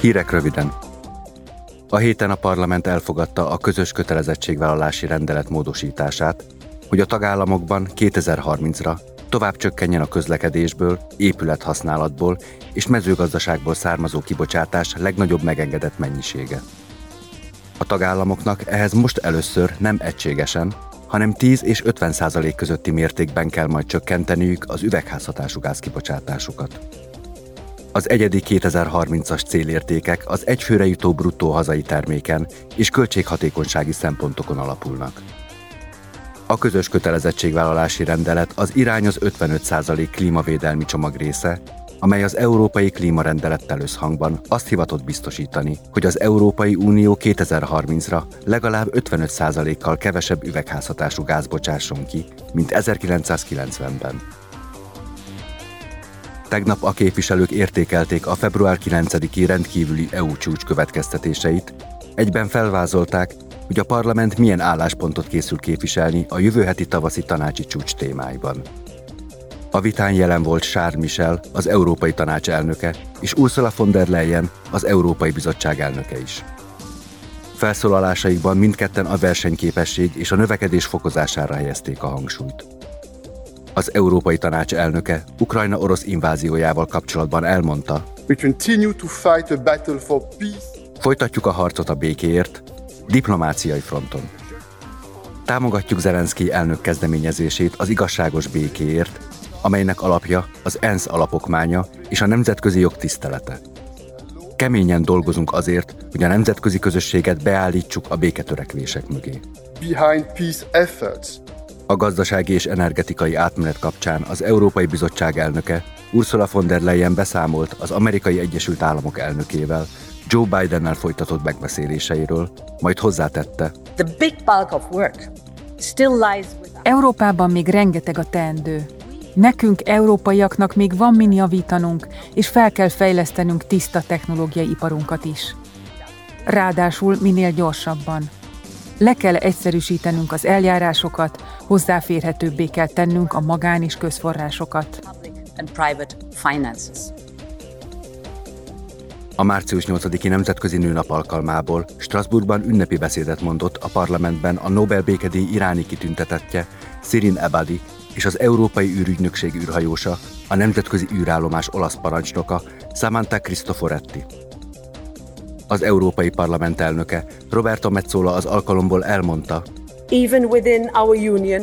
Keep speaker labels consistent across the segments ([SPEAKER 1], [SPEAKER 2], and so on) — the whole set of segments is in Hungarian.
[SPEAKER 1] Hírek röviden. A héten a parlament elfogadta a közös kötelezettségvállalási rendelet módosítását, hogy a tagállamokban 2030-ra tovább csökkenjen a közlekedésből, épülethasználatból és mezőgazdaságból származó kibocsátás legnagyobb megengedett mennyisége. A tagállamoknak ehhez most először nem egységesen, hanem 10 és 50 százalék közötti mértékben kell majd csökkenteniük az üvegházhatású gázkibocsátásukat. Az egyedi 2030-as célértékek az egyfőre jutó bruttó hazai terméken és költséghatékonysági szempontokon alapulnak. A közös kötelezettségvállalási rendelet az irány az 55% klímavédelmi csomag része, amely az Európai Klímarendelettel összhangban azt hivatott biztosítani, hogy az Európai Unió 2030-ra legalább 55%-kal kevesebb üvegházhatású gáz bocsásson ki, mint 1990-ben. Tegnap a képviselők értékelték a február 9-i rendkívüli EU csúcs következtetéseit, egyben felvázolták, hogy a parlament milyen álláspontot készül képviselni a jövő heti tavaszi tanácsi csúcs témáiban. A vitán jelen volt Charles Michel, az Európai Tanács elnöke, és Ursula von der Leyen, az Európai Bizottság elnöke is. Felszólalásaikban mindketten a versenyképesség és a növekedés fokozására helyezték a hangsúlyt. Az Európai Tanács elnöke Ukrajna orosz inváziójával kapcsolatban elmondta, We continue to fight a battle for peace. Folytatjuk a harcot a békéért, diplomáciai fronton. Támogatjuk Zelenszky elnök kezdeményezését az igazságos békéért, amelynek alapja az ENSZ alapokmánya és a nemzetközi jog tisztelete. Keményen dolgozunk azért, hogy a nemzetközi közösséget beállítsuk a béketörekvések mögé. Behind peace efforts. A gazdasági és energetikai átmenet kapcsán az Európai Bizottság elnöke Ursula von der Leyen beszámolt az Amerikai Egyesült Államok elnökével, Joe Bidennel folytatott megbeszéléseiről, majd hozzátette. The big bulk of work
[SPEAKER 2] still lies with Európában még rengeteg a teendő. Nekünk, európaiaknak még van min javítanunk, és fel kell fejlesztenünk tiszta technológiai iparunkat is. Ráadásul minél gyorsabban. Le kell egyszerűsítenünk az eljárásokat, hozzáférhetőbbé kell tennünk a magán és közforrásokat.
[SPEAKER 1] A március 8-i Nemzetközi Nőnap alkalmából Strasbourgban ünnepi beszédet mondott a parlamentben a Nobel békedíj iráni kitüntetettje, Sirin Ebadi és az Európai űrügynökség űrhajósa, a Nemzetközi űrállomás olasz parancsnoka, Samantha Cristoforetti. Az Európai Parlament elnöke, Roberto Metzola az alkalomból elmondta, Even within our union,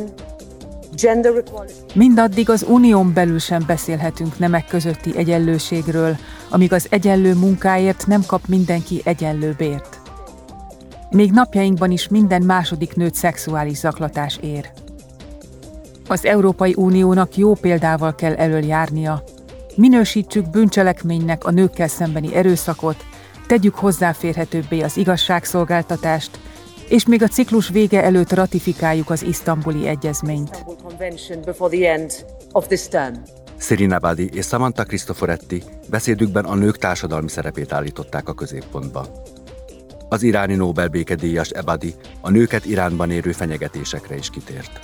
[SPEAKER 2] gender equality. Mindaddig az unión belül sem beszélhetünk nemek közötti egyenlőségről, amíg az egyenlő munkáért nem kap mindenki egyenlő bért. Még napjainkban is minden második nőt szexuális zaklatás ér. Az Európai Uniónak jó példával kell elöljárnia. Minősítsük bűncselekménynek a nőkkel szembeni erőszakot, tegyük hozzáférhetőbbé az igazságszolgáltatást, és még a ciklus vége előtt ratifikáljuk az isztambuli egyezményt.
[SPEAKER 1] Serena Badi és Samantha Cristoforetti beszédükben a nők társadalmi szerepét állították a középpontba. Az iráni Nobel békedíjas Ebadi a nőket Iránban érő fenyegetésekre is kitért.